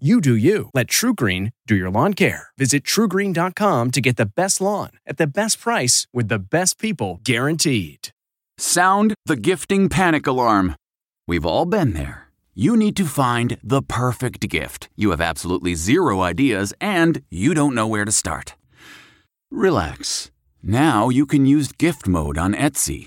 You do you. Let TruGreen do your lawn care. Visit trugreen.com to get the best lawn at the best price with the best people guaranteed. Sound the gifting panic alarm. We've all been there. You need to find the perfect gift. You have absolutely zero ideas and you don't know where to start. Relax. Now you can use gift mode on Etsy.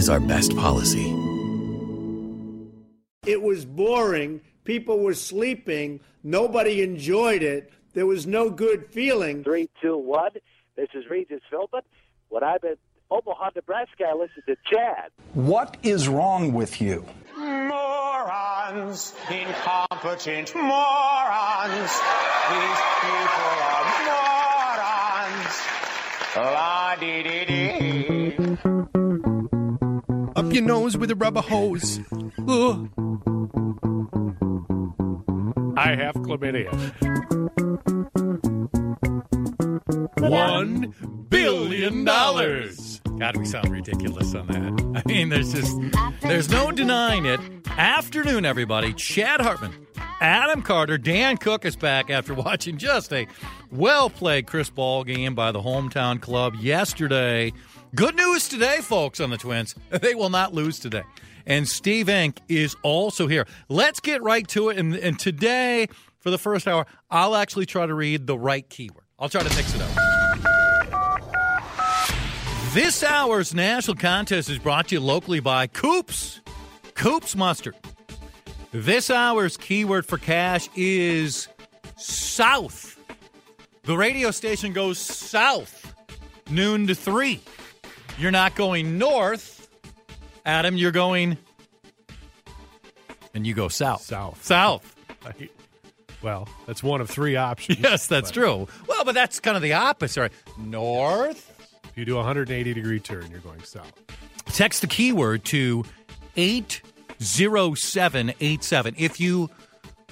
is our best policy. It was boring. People were sleeping. Nobody enjoyed it. There was no good feeling. Three, two, one. This is Regis Philbin. When I'm in Omaha, Nebraska, I listen to Chad. What is wrong with you? Morons, incompetent morons. These people are morons. La dee dee dee. Up your nose with a rubber hose. Ugh. I have chlamydia. One billion dollars. God, we sound ridiculous on that. I mean, there's just there's no denying it. Afternoon, everybody. Chad Hartman, Adam Carter, Dan Cook is back after watching just a well played Chris Ball game by the hometown club yesterday. Good news today, folks, on the Twins. They will not lose today. And Steve Enk is also here. Let's get right to it. And, and today, for the first hour, I'll actually try to read the right keyword. I'll try to mix it up. This hour's national contest is brought to you locally by Coops. Coops Mustard. This hour's keyword for cash is south. The radio station goes south, noon to 3. You're not going north. Adam, you're going. And you go south. South. South. Right. Well, that's one of three options. Yes, that's but true. Well, but that's kind of the opposite. Right? North. If you do a 180 degree turn, you're going south. Text the keyword to 80787. If you,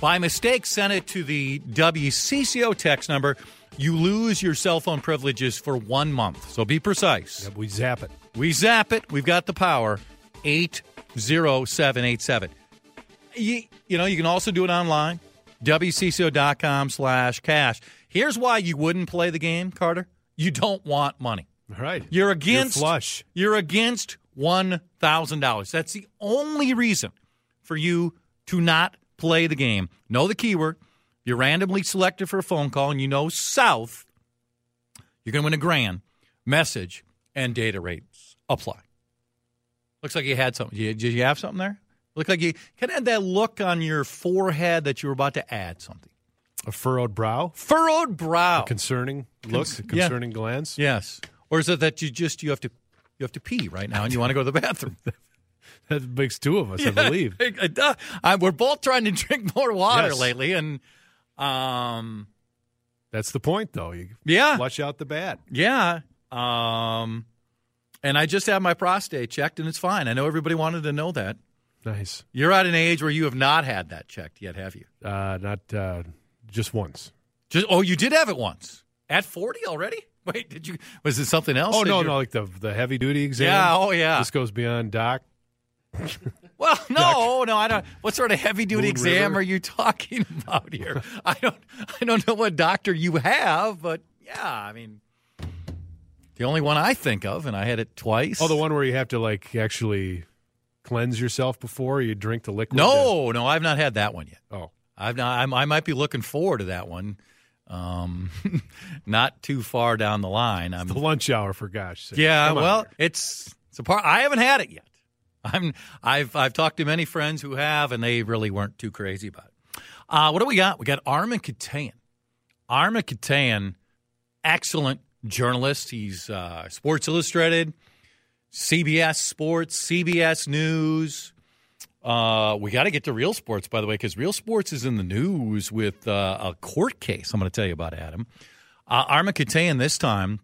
by mistake, send it to the WCCO text number, you lose your cell phone privileges for one month. So be precise. Yeah, we zap it. We zap it. We've got the power. 80787. You, you know, you can also do it online. WCCO.com slash cash. Here's why you wouldn't play the game, Carter. You don't want money. All right. You're against You're flush. You're against one thousand dollars. That's the only reason for you to not play the game. Know the keyword. You're randomly selected for a phone call, and you know South. You're going to win a grand. Message and data rates apply. Looks like you had something. Did you have something there? Look like you kind of had that look on your forehead that you were about to add something. A furrowed brow? Furrowed brow. A concerning look? A concerning glance? Yes. Or is it that you just you have to you have to pee right now and you want to go to the bathroom? That makes two of us, I believe. It. I- we're both trying to drink more water Yes. lately, and um, That's the point, though. You Yeah. flush out the bad. yeah. Um, and I just had my prostate checked, and it's fine. I know everybody wanted to know that. Nice. You're at an age where you have not had that checked yet, have you? Uh, not uh, just once. Just oh, you did have it once at 40 already. Wait, did you? Was it something else? Oh no, you- no, like the the heavy duty exam. Yeah. Oh yeah. This goes beyond doc. Well, no, no, I don't. What sort of heavy duty Moon exam River? are you talking about here? I don't, I don't know what doctor you have, but yeah, I mean, the only one I think of, and I had it twice. Oh, the one where you have to like actually cleanse yourself before you drink the liquid. No, no, I've not had that one yet. Oh, I've not. I'm, I might be looking forward to that one. Um, not too far down the line. I'm the lunch hour for gosh sake. Yeah, well, it's it's a part. I haven't had it yet. I'm I've I've talked to many friends who have, and they really weren't too crazy about it. Uh, what do we got? We got Armen Keteyian. Armen Keteyian, excellent journalist. He's uh, Sports Illustrated, CBS Sports, CBS News. Uh, we got to get to Real Sports, by the way, because Real Sports is in the news with uh, a court case. I'm going to tell you about Adam. Uh, Armen Keteyian this time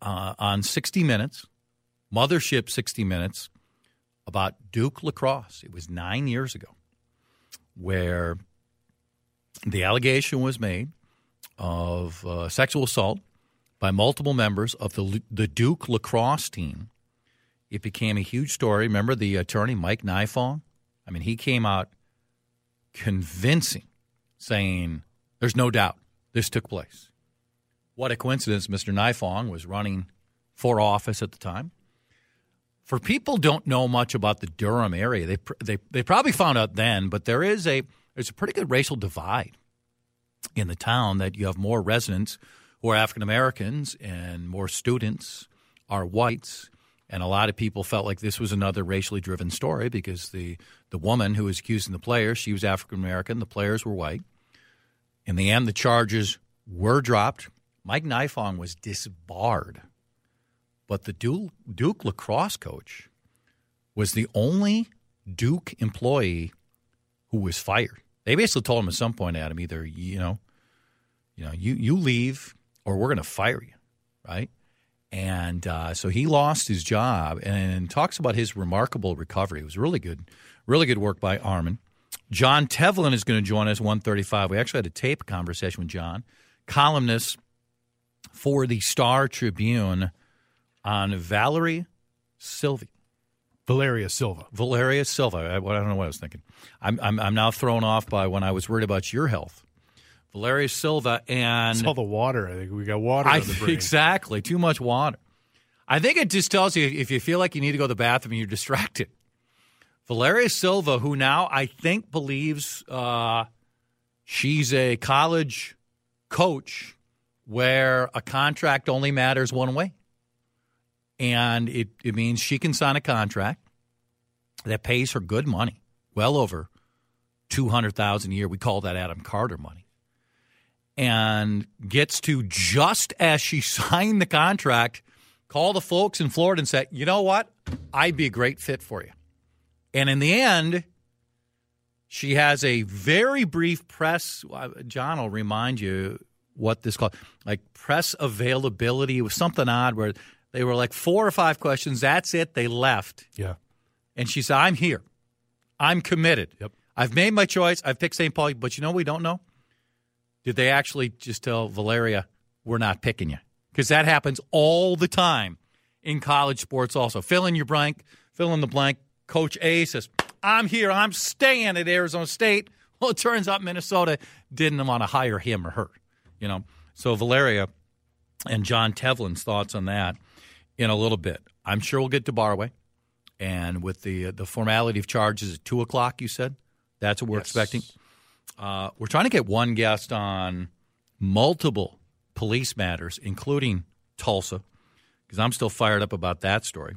uh, on 60 Minutes, Mothership 60 Minutes, about Duke lacrosse. It was nine years ago, where the allegation was made of uh, sexual assault by multiple members of the the Duke lacrosse team. It became a huge story. Remember the attorney Mike Nifong? I mean, he came out convincing, saying there's no doubt this took place. What a coincidence! Mr. Nifong was running for office at the time. For people don't know much about the Durham area, they they they probably found out then, but there is a there's a pretty good racial divide in the town that you have more residents who are African Americans and more students are whites. And a lot of people felt like this was another racially driven story because the, the woman who was accusing the players, she was African American, the players were white. In the end, the charges were dropped. Mike Nifong was disbarred. But the Duke, Duke lacrosse coach was the only Duke employee who was fired. They basically told him at some point, Adam, either you know, you know, you you leave or we're going to fire you, right? And uh, so he lost his job and talks about his remarkable recovery. It was really good, really good work by Armen. John Tevlin is going to join us 135. We actually had a tape conversation with John, columnist for the Star Tribune on Valerie Sylvie. Valeria Silva. Valeria Silva. I, I don't know what I was thinking. I'm, I'm, I'm now thrown off by when I was worried about your health. Valeria Silva and It's all the water. I think we got water I on the brain. exactly too much water. I think it just tells you if you feel like you need to go to the bathroom, you're distracted. Valeria Silva, who now I think believes uh, she's a college coach where a contract only matters one way. And it, it means she can sign a contract that pays her good money, well over two hundred thousand a year. We call that Adam Carter money. And gets to just as she signed the contract, call the folks in Florida and say, you know what? I'd be a great fit for you. And in the end, she has a very brief press. uh, John will remind you what this called, like press availability. It was something odd where they were like four or five questions. That's it. They left. Yeah. And she said, I'm here. I'm committed. Yep. I've made my choice. I've picked St. Paul. But you know, we don't know. Did they actually just tell Valeria, we're not picking you? Because that happens all the time in college sports also. Fill in your blank, fill in the blank. Coach A says, I'm here. I'm staying at Arizona State. Well, it turns out Minnesota didn't want to hire him or her. You know, so Valeria and John Tevlin's thoughts on that in a little bit. I'm sure we'll get to Barway, and with the the formality of charges at two o'clock, you said that's what we're Yes. expecting. Uh, we're trying to get one guest on multiple police matters, including Tulsa, because I'm still fired up about that story.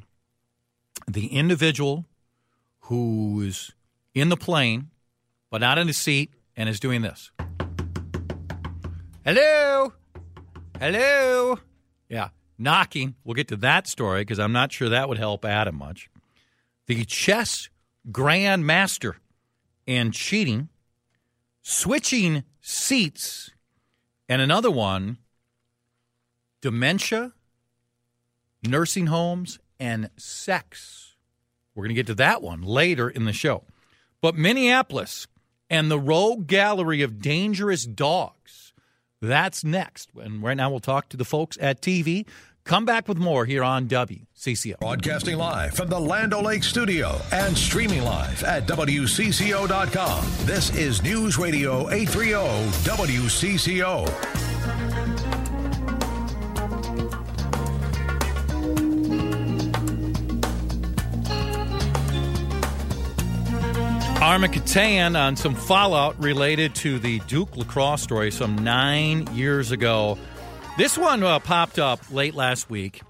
The individual who's in the plane, but not in the seat, and is doing this. Hello? Hello? Yeah, knocking. We'll get to that story because I'm not sure that would help Adam much. The chess grandmaster and cheating, switching seats, and another one, dementia nursing homes, and sex. We're going to get to that one later in the show. But Minneapolis and the rogue gallery of dangerous dogs. That's next. And right now we'll talk to the folks at TV. Come back with more here on WCCO. Broadcasting live from the Land O'Lakes studio and streaming live at WCCO.com. This is News Radio 830 WCCO. Armen Keteyian on some fallout related to the Duke lacrosse story some nine years ago. This one uh, popped up late last week.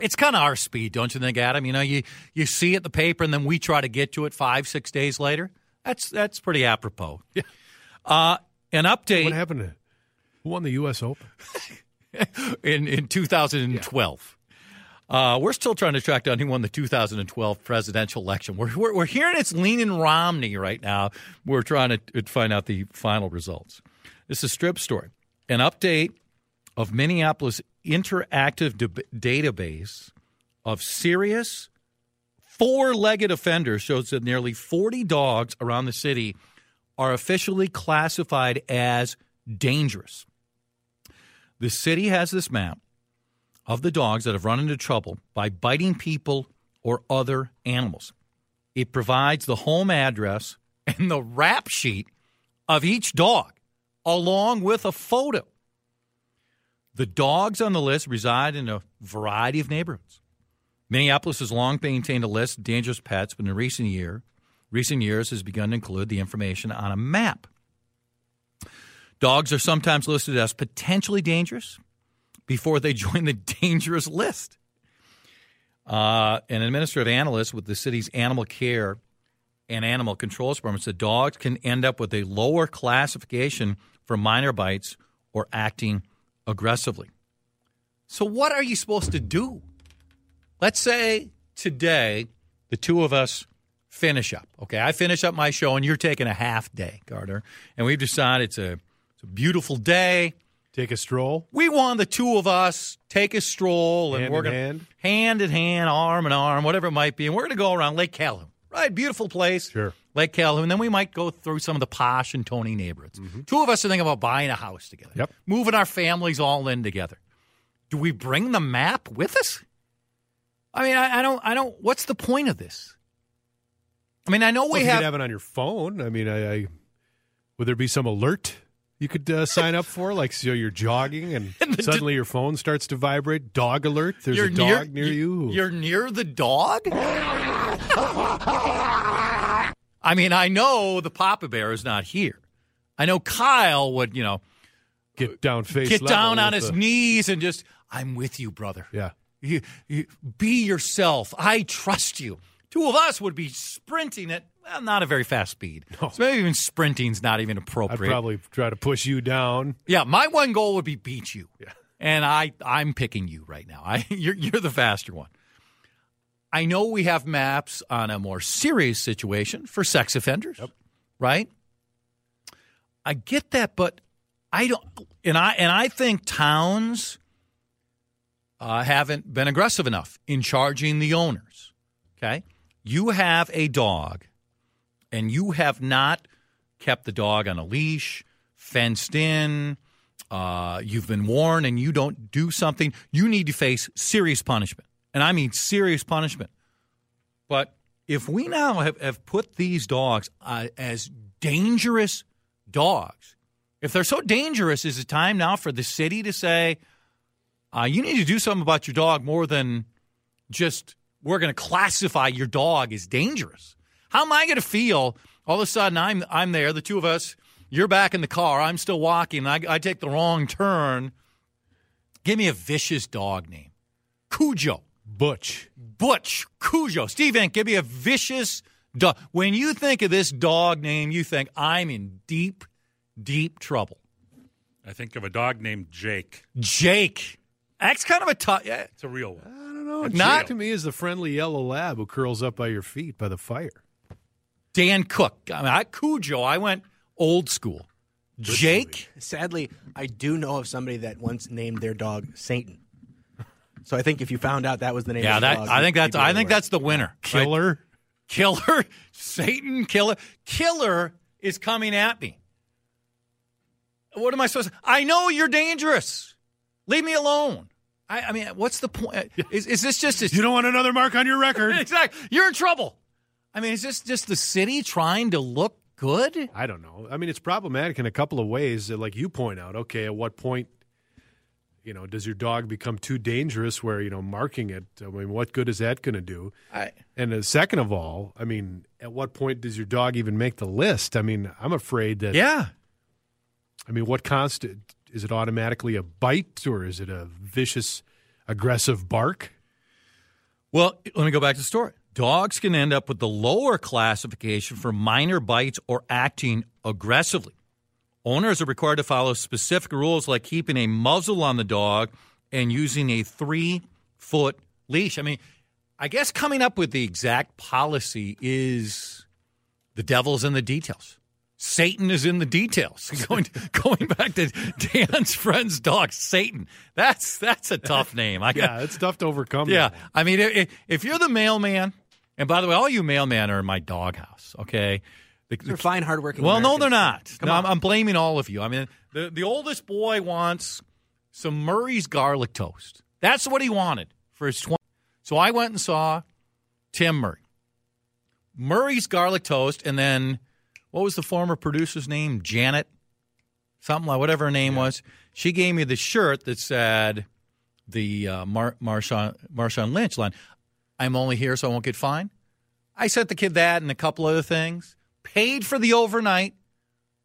It's kind of our speed, don't you think, Adam? You know, you you see it in the paper, and then we try to get to it five, six days later. That's that's pretty apropos. Yeah. Uh, an update. What happened to who won the U.S. Open? in in 2012. Uh, we're still trying to track down who won the 2012 presidential election. We're, we're, we're hearing it's leaning Romney right now. We're trying to, to find out the final results. This is a strip story. An update of Minneapolis interactive deb- database of serious four-legged offenders shows that nearly 40 dogs around the city are officially classified as dangerous. The city has this map of the dogs that have run into trouble by biting people or other animals. It provides the home address and the rap sheet of each dog, along with a photo. The dogs on the list reside in a variety of neighborhoods. Minneapolis has long maintained a list of dangerous pets, but in recent year, recent years has begun to include the information on a map. Dogs are sometimes listed as potentially dangerous before they join the dangerous list. Uh, an administrative analyst with the city's animal care and animal control department said dogs can end up with a lower classification for minor bites or acting aggressively. So, what are you supposed to do? Let's say today the two of us finish up. Okay, I finish up my show and you're taking a half day, Carter, and we've decided it's a, it's a beautiful day. Take a stroll. We want the two of us take a stroll, and Hand we're going hand? hand in hand, arm in arm, whatever it might be, and we're going to go around Lake Calhoun. Right, beautiful place. Sure. Lake Calhoun. Then we might go through some of the posh and Tony neighborhoods. Mm-hmm. Two of us are thinking about buying a house together. Yep. Moving our families all in together. Do we bring the map with us? I mean, I, I don't. I don't. What's the point of this? I mean, I know Well, we have. have it on your phone. I mean, I, I would there be some alert you could uh, sign up for, like so you're jogging and, And suddenly your phone starts to vibrate. Dog alert! There's you're a dog near, you. You're near the dog. I mean, I know the Papa Bear is not here. I know Kyle would, you know, get down face, get down on his the- knees and just, I'm with you, brother. Yeah. You, you, be yourself. I trust you. Two of us would be sprinting at well, not a very fast speed. So maybe even sprinting's not even appropriate. I'd probably try to push you down. Yeah, my one goal would be beat you. Yeah. And I I'm picking you right now. I you're you're the faster one. I know we have maps on a more serious situation for sex offenders. Right? I get that, but I don't and I and I think towns uh, haven't been aggressive enough in charging the owners. Okay? You have a dog and you have not kept the dog on a leash, fenced in, uh, you've been warned, and you don't do something, you need to face serious punishment. And I mean serious punishment. But if we now have, have put these dogs uh, as dangerous dogs, if they're so dangerous, is it time now for the city to say, uh, you need to do something about your dog more than just we're going to classify your dog as dangerous. How am I going to feel all of a sudden I'm I'm there, the two of us, you're back in the car, I'm still walking, I, I take the wrong turn. Give me a vicious dog name. Cujo. Butch. Butch. Cujo. Steve Ink, give me a vicious dog. When you think of this dog name, you think I'm in deep, deep trouble. I think of a dog named Jake. Jake. That's kind of a tough. Yeah. It's a real one. I don't know. To me is the friendly yellow lab who curls up by your feet by the fire. Dan Cook. I mean, I, Cujo, I went old school. Jake? Sadly, I do know of somebody that once named their dog Satan. So I think if you found out that was the name Yeah, of the that dog, I think that's I think aware. that's the winner. right? Killer. Killer, Satan, killer, killer is coming at me. What am I supposed to? I know you're dangerous. Leave me alone. I, I mean, what's the point? Is, is this just a, You don't want another mark on your record. exactly? You're in trouble. I mean, is this just the city trying to look good? I don't know. I mean, it's problematic in a couple of ways. Like you point out, okay, at what point, you know, does your dog become too dangerous where, you know, marking it? I mean, what good is that going to do? I, And uh, second of all, I mean, at what point does your dog even make the list? I mean, I'm afraid that. yeah. I mean, what constant is it automatically a bite or is it a vicious, aggressive bark? Well, let me go back to the story. Dogs can end up with the lower classification for minor bites or acting aggressively. Owners are required to follow specific rules like keeping a muzzle on the dog and using a three foot leash. I mean, I guess coming up with the exact policy is the devil's in the details. Satan is in the details. Going going back to Dan's friend's dog, Satan. That's that's a tough name. I got Yeah, it's tough to overcome. yeah. I mean, if, if you're the mailman, and by the way, all you mailmen are in my doghouse. Okay, The- They're the- fine, hardworking. well, no, they're Americans. not. No, I'm, I'm blaming all of you. I mean, the the oldest boy wants some Murray's garlic toast. That's what he wanted for his 20. So I went and saw Tim Murray. Murray's garlic toast, and then what was the former producer's name? Janet, something like whatever her name was. She gave me the shirt that said the uh, Mar- Marshawn, Marshawn Lynch line. I'm only here so I won't get fined. I sent the kid that and a couple other things. Paid for the overnight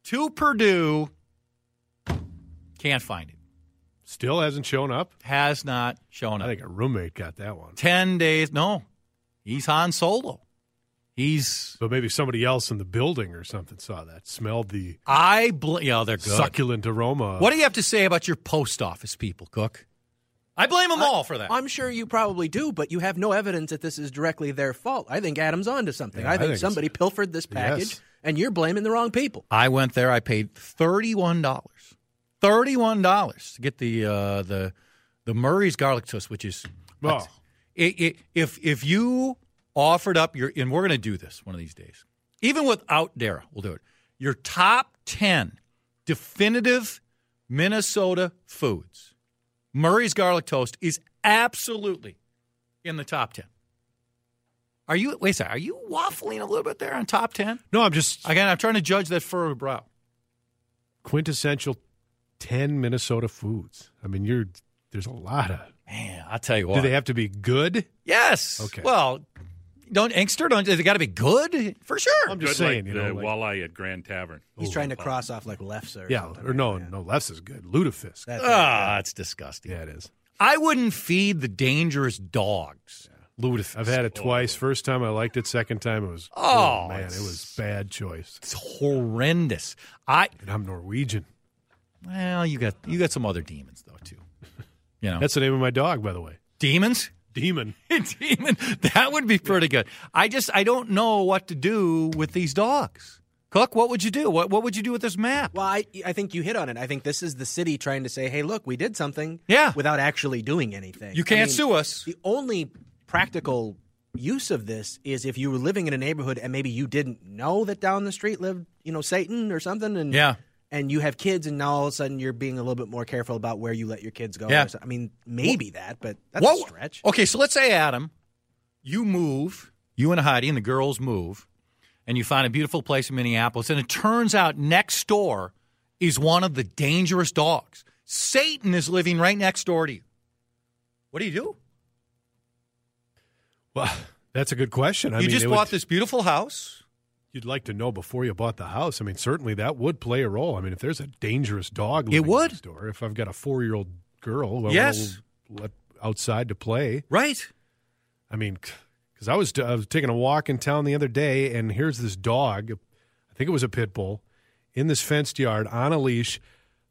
to Purdue. Can't find it. Still hasn't shown up. Has not shown up. I think a roommate got that one. 10 days. No, he's Han Solo. He's. But maybe somebody else in the building or something saw that, smelled the I. Bl- yeah, they're good. succulent aroma. What do you have to say about your post office people, Cook? I blame them all for that. I'm sure you probably do, but you have no evidence that this is directly their fault. I think Adam's onto something. Yeah, I I think think somebody pilfered this package, Yes. and you're blaming the wrong people. I went there. I paid thirty-one dollars. Thirty-one dollars to get the uh, the the Murray's garlic toast, which is Oh. it, it, if if you offered up your and we're going to do this one of these days, even without Dara, we'll do it. Your top ten definitive Minnesota foods. Murray's garlic toast is absolutely in the top ten. Are you wait a second, Are you waffling a little bit there on top ten? No, I'm just Again, I'm trying to judge that furrowed brow. quintessential 10 Minnesota foods. I mean, you're there's a lot of. Man, I'll tell you what. Do they have to be good? Yes. Okay. Well, don't Inkster, don't they got to be good for sure. I'm Good just saying, like you know, the like- walleye at Grand Tavern. He's trying to cross off like lefts or yeah, or no, no, less is good. Lutefisk. That's Ah, it's disgusting. yeah, it is. I wouldn't feed the dangerous dogs. Lutefisk. I've had it twice. First time I liked it. Second time it was. Oh, man, it was bad choice. It's horrendous. I And I'm Norwegian. well, you got you got some other demons though too. You know, That's the name of my dog, by the way. demons. Demon. Demon. That would be pretty good. I just I don't know what to do with these dogs. Cook, what would you do? What what would you do with this map? Well, I, I think you hit on it. I think this is the city trying to say, hey, look, we did something Yeah. without actually doing anything. You can't mean, sue us. The only practical use of this is if you were living in a neighborhood and maybe you didn't know that down the street lived, you know, Satan or something. And Yeah. And you have kids, and now all of a sudden you're being a little bit more careful about where you let your kids go. Yeah. I mean, maybe that, but that's What- a stretch. Okay, so let's say Adam, you move, you and Heidi and the girls move, and you find a beautiful place in Minneapolis, and it turns out next door is one of the dangerous dogs. Satan is living right next door to you. What do you do? Well, that's a good question. I you mean, just bought would- this beautiful house. You'd like to know before you bought the house. I mean, certainly that would play a role. I mean, if there's a dangerous dog, living would. next door. If I've got a four-year-old girl, who I Yes. let outside to play. Right. I mean, because I was I was taking a walk in town the other day, and here's this dog. I think it was a pit bull in this fenced yard on a leash.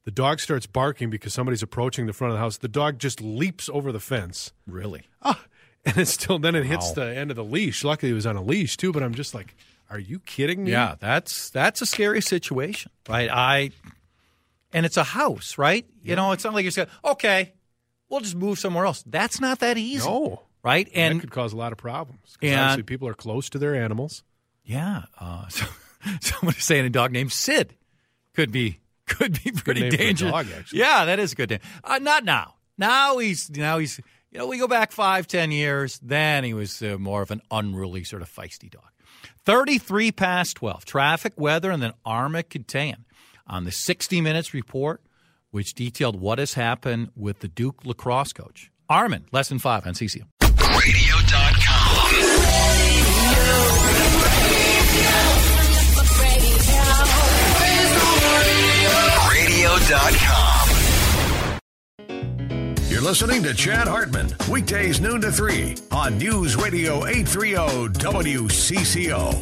The dog starts barking because somebody's approaching the front of the house. The dog just leaps over the fence. Really? Ah, and it's still then it hits Wow. the end of the leash. Luckily, it was on a leash too. But I'm just like, are you kidding me? Yeah, that's that's a scary situation, right? I and it's a house, right? You know, it's not like you said, okay, we'll just move somewhere else. That's not that easy. No. Right? And And that could cause a lot of problems. 'Cause And- obviously people are close to their animals. yeah, uh, so, somebody saying a dog named Sid could be could be pretty name for a dangerous. dog. Yeah, that is a good name. Uh, not now. Now he's now he's you know we go back five ten years. Then he was uh, more of an unruly sort of feisty dog. Thirty three past twelve. Traffic, weather, and then Armen Keteyian on the sixty minutes report, which detailed what has happened with the Duke lacrosse coach. Armen, lesson five on CCM. Radio.com. You're listening to Chad Hartman, weekdays noon to 3 on News Radio 830 WCCO.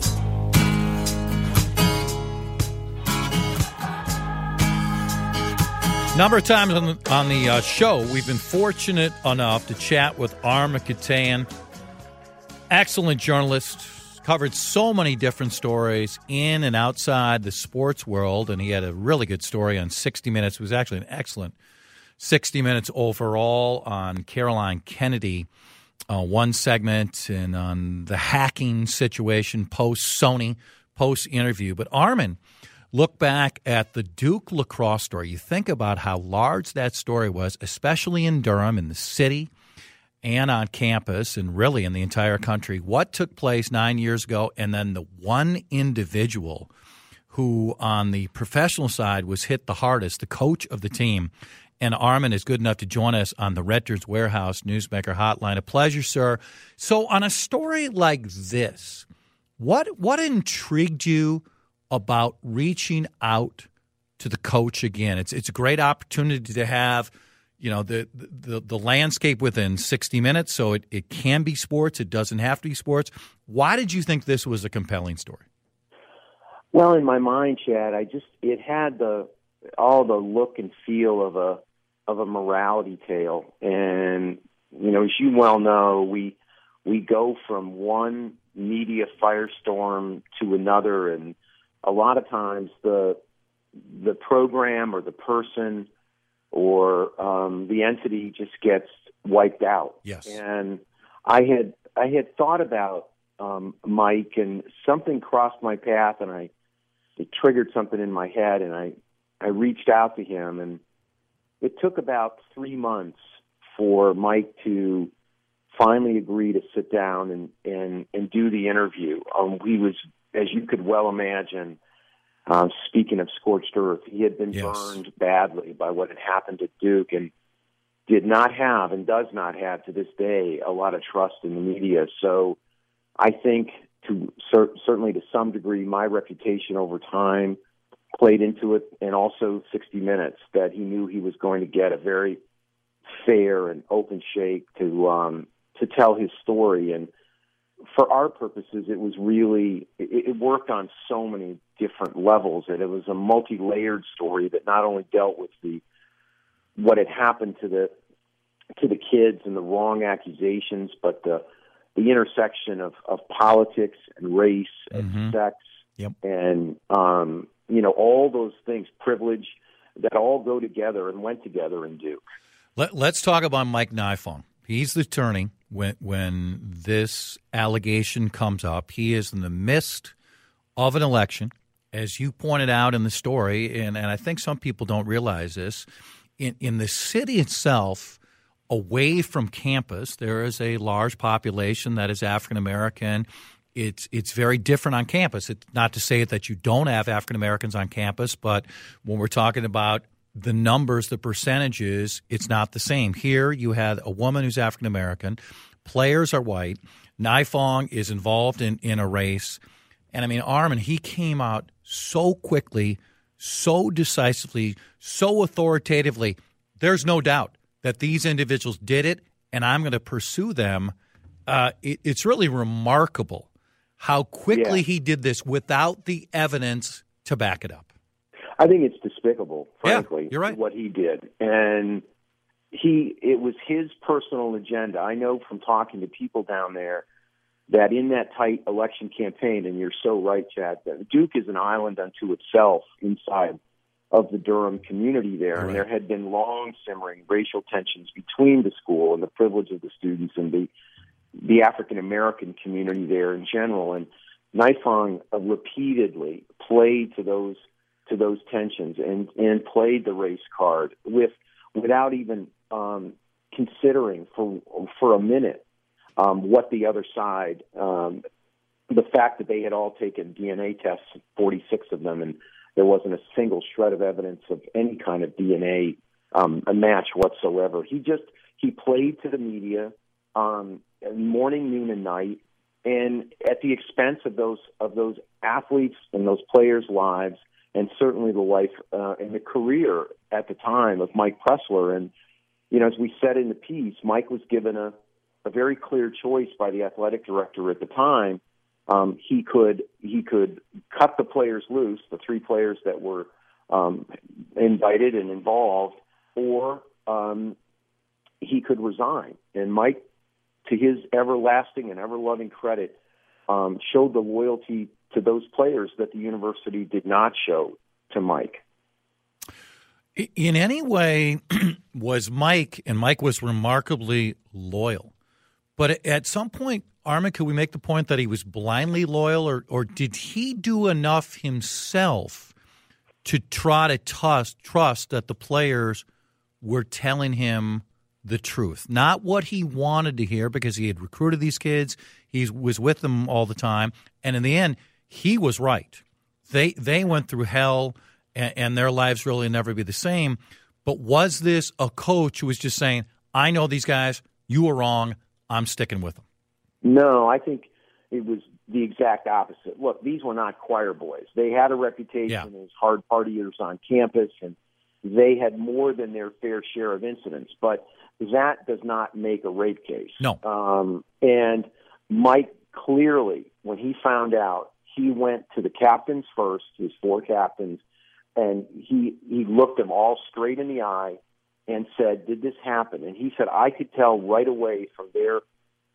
Number of times on the, on the uh, show, we've been fortunate enough to chat with Armen Keteyian. Excellent journalist, covered so many different stories in and outside the sports world, and he had a really good story on 60 Minutes. It was actually an excellent 60 Minutes overall on Caroline Kennedy, uh, one segment, and on the hacking situation post Sony, post interview. But Armen, look back at the Duke lacrosse story. You think about how large that story was, especially in Durham, in the city, and on campus, and really in the entire country. What took place nine years ago, and then the one individual who, on the professional side, was hit the hardest, the coach of the team. And Armen is good enough to join us on the Renters Warehouse Newsmaker Hotline. A pleasure, sir. So, on a story like this, what what intrigued you about reaching out to the coach again? It's it's a great opportunity to have, you know, the the, the landscape within 60 minutes. So it, it can be sports. It doesn't have to be sports. Why did you think this was a compelling story? Well, in my mind, Chad, I just it had the all the look and feel of a of a morality tale, and you know, as you well know, we we go from one media firestorm to another, and a lot of times the the program or the person or um, the entity just gets wiped out. Yes. And I had I had thought about um, Mike, and something crossed my path, and I it triggered something in my head, and I I reached out to him, and it took about three months for Mike to finally agree to sit down and and and do the interview. Um, he was, as you could well imagine, uh, speaking of scorched earth, he had been Yes. burned badly by what had happened at Duke, and did not have and does not have to this day a lot of trust in the media. So I think to cer- certainly to some degree, my reputation over time played into it, and also 60 Minutes that he knew he was going to get a very fair and open shake to um, to tell his story. And for our purposes, it was really it, it worked on so many different levels, and it was a multi-layered story that not only dealt with the what had happened to the to the kids and the wrong accusations, but the the intersection of, of politics and race and sex Yep. and um, you know all those things, privilege that all go together and went together in Duke. Let, let's talk about Mike Nifong. He's the attorney when when this allegation comes up. He is in the midst of an election, as you pointed out in the story, and, and I think some people don't realize this. In in the city itself, away from campus, there is a large population that is African American. It's it's very different on campus. It's not to say that you don't have African Americans on campus, but when we're talking about the numbers, the percentages, it's not the same. Here you had a woman who's African American, players are white, Nifong is involved in, in a race. And I mean, Armen, he came out so quickly, so decisively, so authoritatively. There's no doubt that these individuals did it, and I'm going to pursue them. Uh, it, it's really remarkable how quickly Yeah. he did this without the evidence to back it up. I think it's despicable, Yeah, frankly, you're right. what he did. And he it was his personal agenda. I know from talking to people down there that in that tight election campaign, and you're so right, Chad, that Duke is an island unto itself inside of the Durham community there, Right. and there had been long simmering racial tensions between the school and the privilege of the students and the the African American community there in general. And Nifong repeatedly played to those to those tensions and and played the race card with without even um, considering for for a minute um, what the other side um, the fact that they had all taken DNA tests, 46 of them, and there wasn't a single shred of evidence of any kind of DNA um, a match whatsoever. He just he played to the media um, morning, noon, and night, and at the expense of those of those athletes and those players' lives, and certainly the life uh, and the career at the time of Mike Pressler. And you know, as we said in the piece, Mike was given a a very clear choice by the athletic director at the time. Um, he could he could cut the players loose, the three players that were um, indicted and involved, or um, he could resign. And Mike, to his everlasting and ever loving credit, um, showed the loyalty to those players that the university did not show to Mike. In any way, was Mike, and Mike was remarkably loyal. But at some point, Armen, could we make the point that he was blindly loyal, or, or did he do enough himself to try to trust, trust that the players were telling him the truth? Not what he wanted to hear because he had recruited these kids, he was with them all the time, and in the end, he was right. They, they went through hell and, and their lives really never be the same. But was this a coach who was just saying, I know these guys, you were wrong, I'm sticking with them? No, I think it was the exact opposite. Look, these were not choir boys. They had a reputation as hard partiers on campus, and they had more than their fair share of incidents. But that does not make a rape case. No. Um, and Mike clearly, when he found out, he went to the captains first, his four captains, and he he looked them all straight in the eye and said, "Did this happen?" And he said, "I could tell right away from their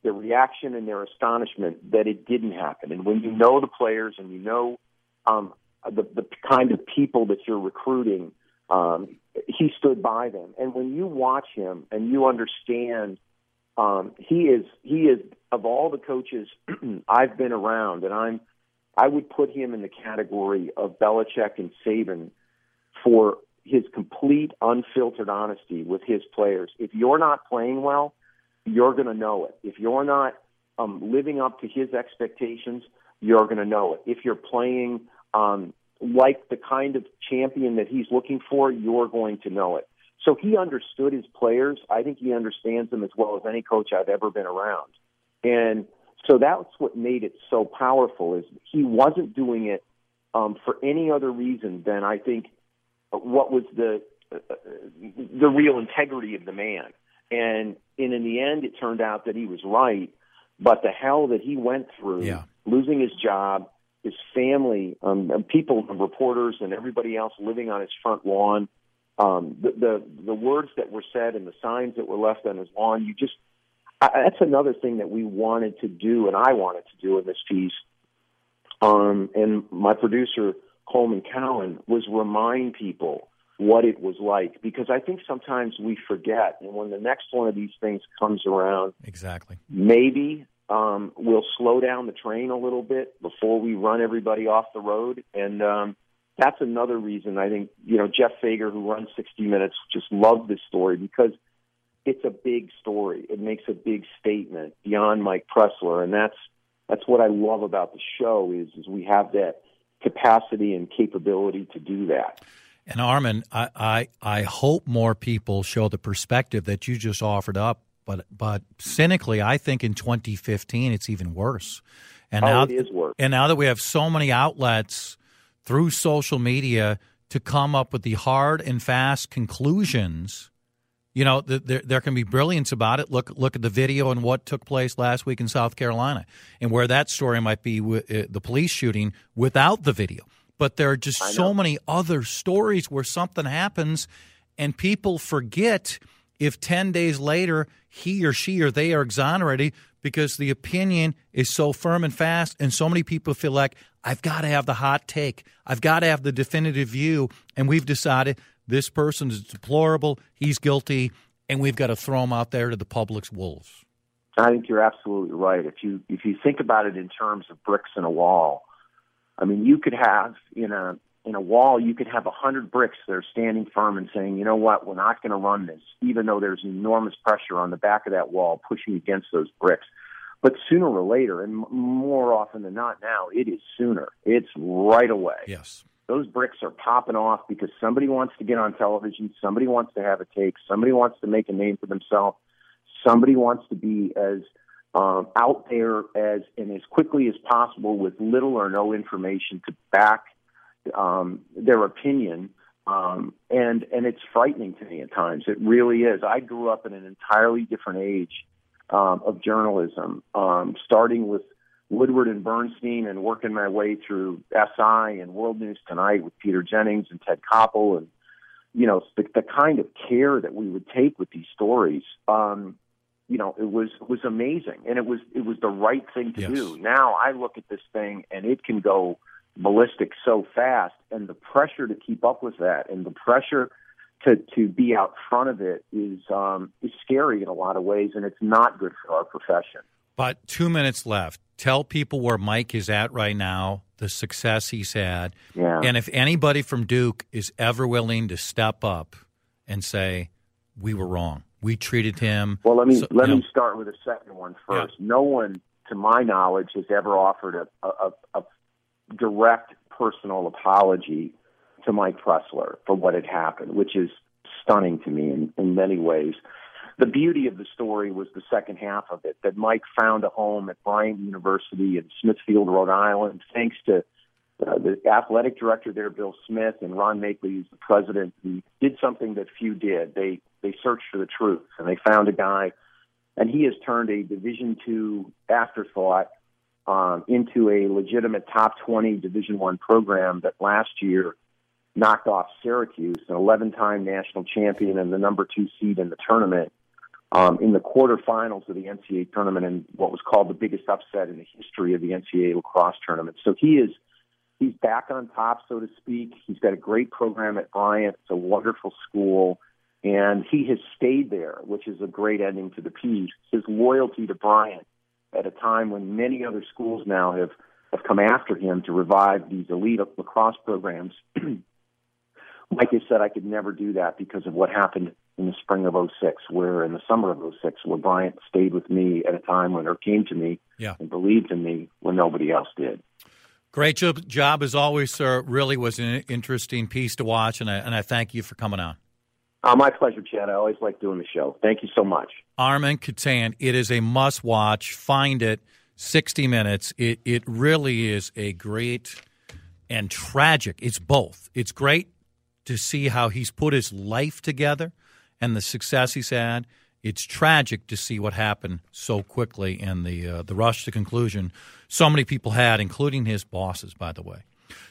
their reaction and their astonishment that it didn't happen." And when you know the players and you know um, the the kind of people that you're recruiting, um, he stood by them. And when you watch him and you understand, um, he is he is of all the coaches I've been around, and I'm I would put him in the category of Belichick and Saban for his complete unfiltered honesty with his players. If you're not playing well, you're going to know it. If you're not um, living up to his expectations, you're going to know it. If you're playing um, like the kind of champion that he's looking for, you're going to know it. So he understood his players. I think he understands them as well as any coach I've ever been around. And so that's what made it so powerful is he wasn't doing it um, for any other reason than I think what was the uh, the real integrity of the man. And and in the end, it turned out that he was right. But the hell that he went through, Yeah. losing his job, his family, um, and people, and reporters, and everybody else living on his front lawn. Um, the, the the words that were said and the signs that were left on his lawn. You just I, that's another thing that we wanted to do, and I wanted to do in this piece. Um, and my producer Coleman Cowan was remind people what it was like because I think sometimes we forget, and when the next one of these things comes around, Exactly. maybe um, we'll slow down the train a little bit before we run everybody off the road. And um, that's another reason I think you know Jeff Fager, who runs 60 Minutes, just loved this story because it's a big story. It makes a big statement beyond Mike Pressler, and that's that's what I love about the show is is we have that capacity and capability to do that. And Armen, I, I, I hope more people show the perspective that you just offered up. But but cynically, I think in 2015 it's even worse. And Oh, now it is worse. And now that we have so many outlets through social media to come up with the hard and fast conclusions, you know, th- there there can be brilliance about it. Look look at the video and what took place last week in South Carolina, and where that story might be with uh, the police shooting without the video. But there are just so many other stories where something happens and people forget if 10 days later he or she or they are exonerated because the opinion is so firm and fast, and so many people feel like I've got to have the hot take, I've got to have the definitive view, and we've decided this person is deplorable, he's guilty, and we've got to throw him out there to the public's wolves. I think you're absolutely right. If you if you think about it in terms of bricks in a wall, I mean, you could have in a in a wall, you could have a hundred bricks that are standing firm and saying, you know what, we're not going to run this, even though there's enormous pressure on the back of that wall pushing against those bricks. But sooner or later, and more often than not now, it is sooner. It's right away. Yes. Those bricks are popping off because somebody wants to get on television, somebody wants to have a take, somebody wants to make a name for themselves, somebody wants to be as um, out there as and as quickly as possible with little or no information to back um, their opinion. Um, and and it's frightening to me at times. It really is. I grew up in an entirely different age um, of journalism, um, starting with Woodward and Bernstein, and working my way through SI and World News Tonight with Peter Jennings and Ted Koppel, and you know the, the kind of care that we would take with these stories. Um, you know, it was it was amazing, and it was it was the right thing to Yes. do. Now I look at this thing, and it can go ballistic so fast, and the pressure to keep up with that, and the pressure to to be out front of it is um, is scary in a lot of ways, and it's not good for our profession. But two minutes left. Tell people where Mike is at right now, the success he's had. Yeah. And if anybody from Duke is ever willing to step up and say, we were wrong, we treated him. Well, let me so- let me know, start with the second one first. No one, to my knowledge, has ever offered a, a, a direct personal apology to Mike Pressler for what had happened, which is stunning to me in, in many ways. The beauty of the story was the second half of it that Mike found a home at Bryant University in Smithfield, Rhode Island, thanks to uh, the athletic director there, Bill Smith, and Ron Machtley, who's the president, who did something that few did. They they searched for the truth, and they found a guy, and he has turned a Division two afterthought um, into a legitimate top twenty Division one program that last year knocked off Syracuse, an 11-time national champion and the number two seed in the tournament, um, in the quarterfinals of the NCAA tournament, and what was called the biggest upset in the history of the NCAA lacrosse tournament. So he is he's back on top, so to speak. He's got a great program at Bryant. It's a wonderful school, and he has stayed there, which is a great ending to the piece. His loyalty to Bryant at a time when many other schools now have have come after him to revive these elite lacrosse programs. like I said I could never do that because of what happened in the spring of '06, where in the summer of '06, where Bryant stayed with me at a time when, or came to me Yeah. and believed in me when nobody else did. Great job, job as always, sir. Really was an interesting piece to watch, and I, and I thank you for coming on. Uh, my pleasure, Chad. I always like doing the show. Thank you so much. Armen Keteyian, it is a must watch. Find it, 60 minutes. It, it really is a great and tragic. It's both. It's great to see how he's put his life together and the success he's had. It's tragic to see what happened so quickly and the uh, the rush to conclusion so many people had, including his bosses, by the way.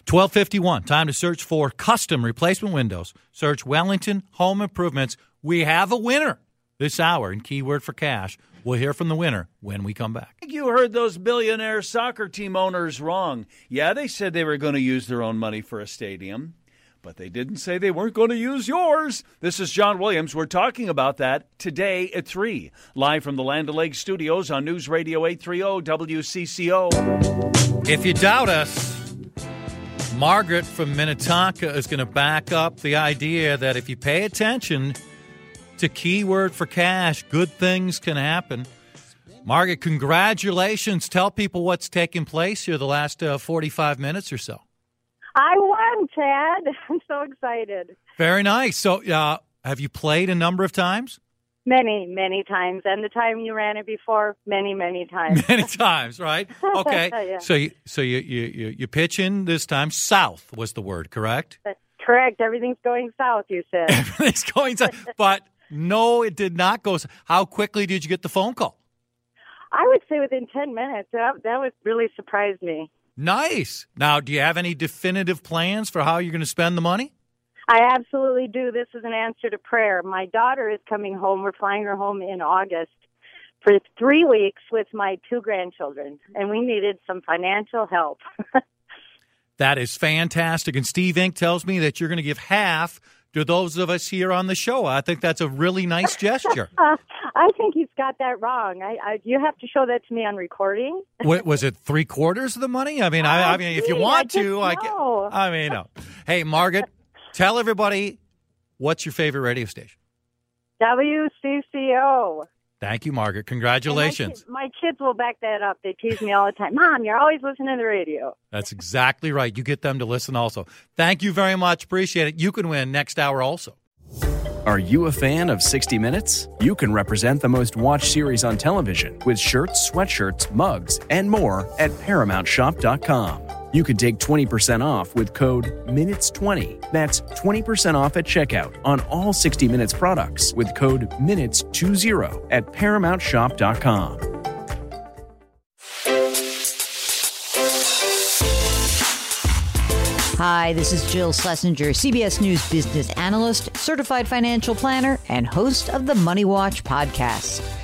1251, time to search for custom replacement windows. Search Wellington Home Improvements. We have a winner this hour in keyword for cash. We'll hear from the winner when we come back. you heard those billionaire soccer team owners wrong. Yeah, they said they were going to use their own money for a stadium, but they didn't say they weren't going to use yours. This is John Williams. We're talking about that today at 3, live from the Land O'Lakes studios on News Radio 830 WCCO. If you doubt us, Margaret from Minnetonka is going to back up the idea that if you pay attention to keyword for cash, good things can happen. Margaret, congratulations. Tell people what's taking place here the last uh, 45 minutes or so. I won, Chad. I'm so excited. Very nice. So, uh, have you played a number of times? Many, many times. And the time you ran it before, many, many times. Many times, right? Okay. Yeah. So, you, so you, you, you, pitch in this time. South was the word, correct? Correct. Everything's going south, you said. Everything's going south. But no, it did not go. s- How quickly did you get the phone call? I would say within 10 minutes. That, that would really surprise me. Nice. Now, do you have any definitive plans for how you're going to spend the money? I absolutely do. This is an answer to prayer. My daughter is coming home. We're flying her home in August for three weeks with my two grandchildren, and we needed some financial help. That is fantastic. And Steve Inc. tells me that you're going to give half to those of us here on the show. I think that's a really nice gesture. Uh, I think he's got that wrong. I, I you have to show that to me on recording. What, was it three quarters of the money? I mean, I, I mean, if you want I to, I can. I mean, no. Hey, Margaret, tell everybody what's your favorite radio station. WCCO. Thank you, Margaret. Congratulations. My kids will back that up. They tease me all the time. Mom, you're always listening to the radio. That's exactly right. You get them to listen also. Thank you very much. Appreciate it. You can win next hour also. Are you a fan of 60 Minutes? You can represent the most watched series on television with shirts, sweatshirts, mugs, and more at ParamountShop.com. You can take 20% off with code MINUTES20. That's 20% off at checkout on all 60 Minutes products with code MINUTES20 at ParamountShop.com. Hi, this is Jill Schlesinger, CBS News business analyst, certified financial planner, and host of the Money Watch podcast.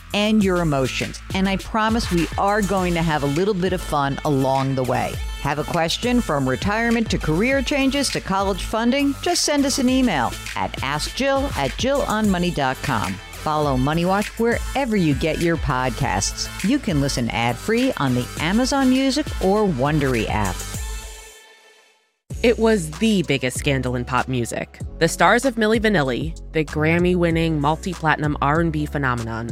and your emotions. And I promise we are going to have a little bit of fun along the way. Have a question from retirement to career changes to college funding? Just send us an email at askjill at jillonmoney.com. Follow Money Watch wherever you get your podcasts. You can listen ad-free on the Amazon Music or Wondery app. It was the biggest scandal in pop music. The stars of Milli Vanilli, the Grammy-winning multi-platinum R&B phenomenon,